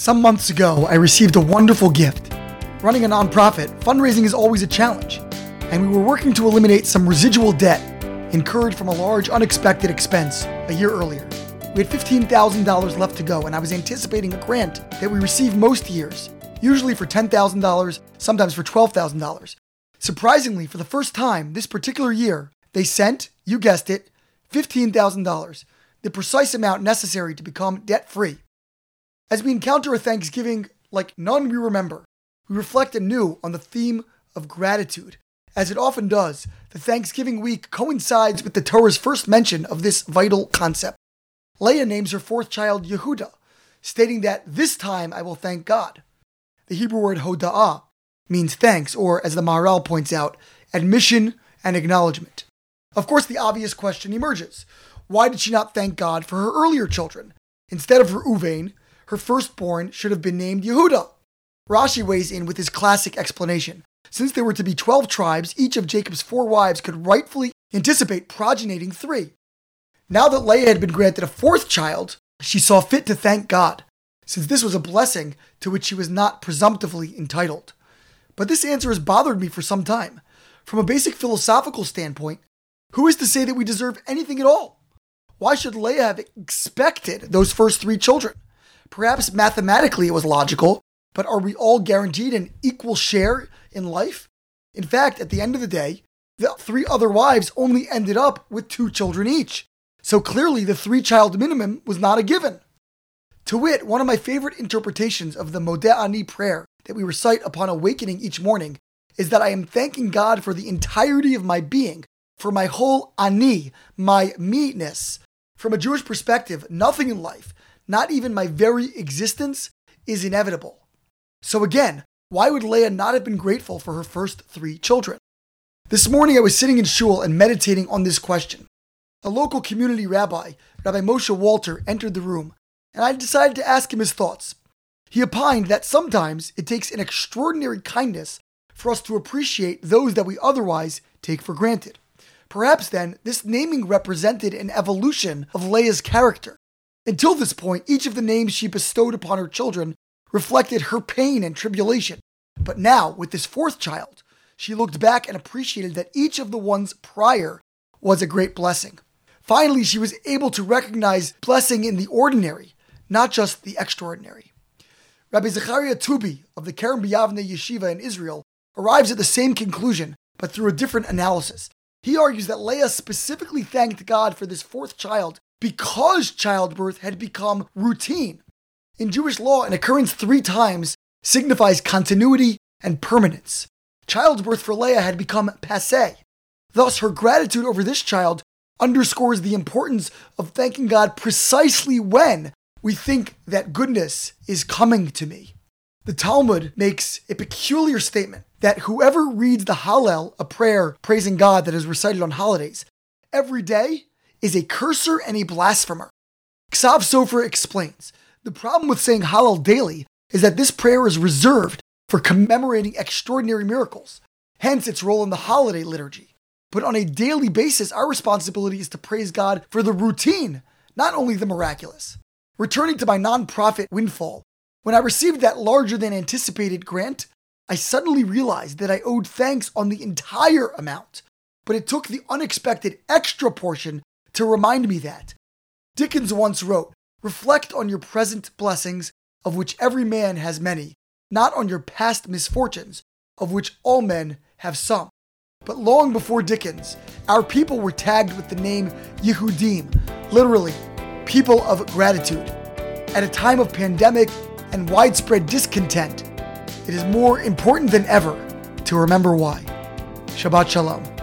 Some months ago, I received a wonderful gift. Running a nonprofit, fundraising is always a challenge, and we were working to eliminate some residual debt incurred from a large unexpected expense a year earlier. We had $15,000 left to go, and I was anticipating a grant that we receive most years, usually for $10,000, sometimes for $12,000. Surprisingly, for the first time this particular year, they sent, you guessed it, $15,000, the precise amount necessary to become debt free. As we encounter a Thanksgiving like none we remember, we reflect anew on the theme of gratitude. As it often does, the Thanksgiving week coincides with the Torah's first mention of this vital concept. Leah names her fourth child Yehuda, stating that this time I will thank God. The Hebrew word hoda'ah means thanks, or as the Maharal points out, admission and acknowledgement. Of course, the obvious question emerges why did she not thank God for her earlier children? Instead of Reuven, her firstborn should have been named Yehuda. Rashi weighs in with his classic explanation. Since there were to be 12 tribes, each of Jacob's four wives could rightfully anticipate progeniting three. Now that Leah had been granted a fourth child, she saw fit to thank God, since this was a blessing to which she was not presumptively entitled. But this answer has bothered me for some time. From a basic philosophical standpoint, who is to say that we deserve anything at all? Why should Leah have expected those first three children? Perhaps mathematically it was logical, but are we all guaranteed an equal share in life? In fact, at the end of the day, the three other wives only ended up with two children each. So clearly, the three child minimum was not a given. To wit, one of my favorite interpretations of the Modeh Ani prayer that we recite upon awakening each morning is that I am thanking God for the entirety of my being, for my whole ani, my me-ness. From a Jewish perspective, nothing in life, not even my very existence, is inevitable. So again, why would Leah not have been grateful for her first three children? This morning I was sitting in shul and meditating on this question. A local community rabbi, Rabbi Moshe Walter, entered the room, and I decided to ask him his thoughts. He opined that sometimes it takes an extraordinary kindness for us to appreciate those that we otherwise take for granted. Perhaps then, this naming represented an evolution of Leah's character. Until this point, each of the names she bestowed upon her children reflected her pain and tribulation. But now, with this fourth child, she looked back and appreciated that each of the ones prior was a great blessing. Finally, she was able to recognize blessing in the ordinary, not just the extraordinary. Rabbi Zecharia Tubi of the Kerem B'Yavne Yeshiva in Israel arrives at the same conclusion, but through a different analysis. He argues that Leah specifically thanked God for this fourth child because childbirth had become routine. In Jewish law, an occurrence three times signifies continuity and permanence. Childbirth for Leah had become passe. Thus, her gratitude over this child underscores the importance of thanking God precisely when we think that goodness is coming to me. The Talmud makes a peculiar statement that whoever reads the Hallel, a prayer praising God that is recited on holidays, every day is a curser and a blasphemer. Ksav Sofer explains the problem with saying Hallel daily is that this prayer is reserved for commemorating extraordinary miracles, hence its role in the holiday liturgy. But on a daily basis, our responsibility is to praise God for the routine, not only the miraculous. Returning to my nonprofit windfall, when I received that larger than anticipated grant, I suddenly realized that I owed thanks on the entire amount, but it took the unexpected extra portion to remind me that. Dickens once wrote, Reflect on your present blessings, of which every man has many, not on your past misfortunes, of which all men have some. But long before Dickens, our people were tagged with the name Yehudim, literally, people of gratitude. At a time of pandemic and widespread discontent, it is more important than ever to remember why. Shabbat Shalom.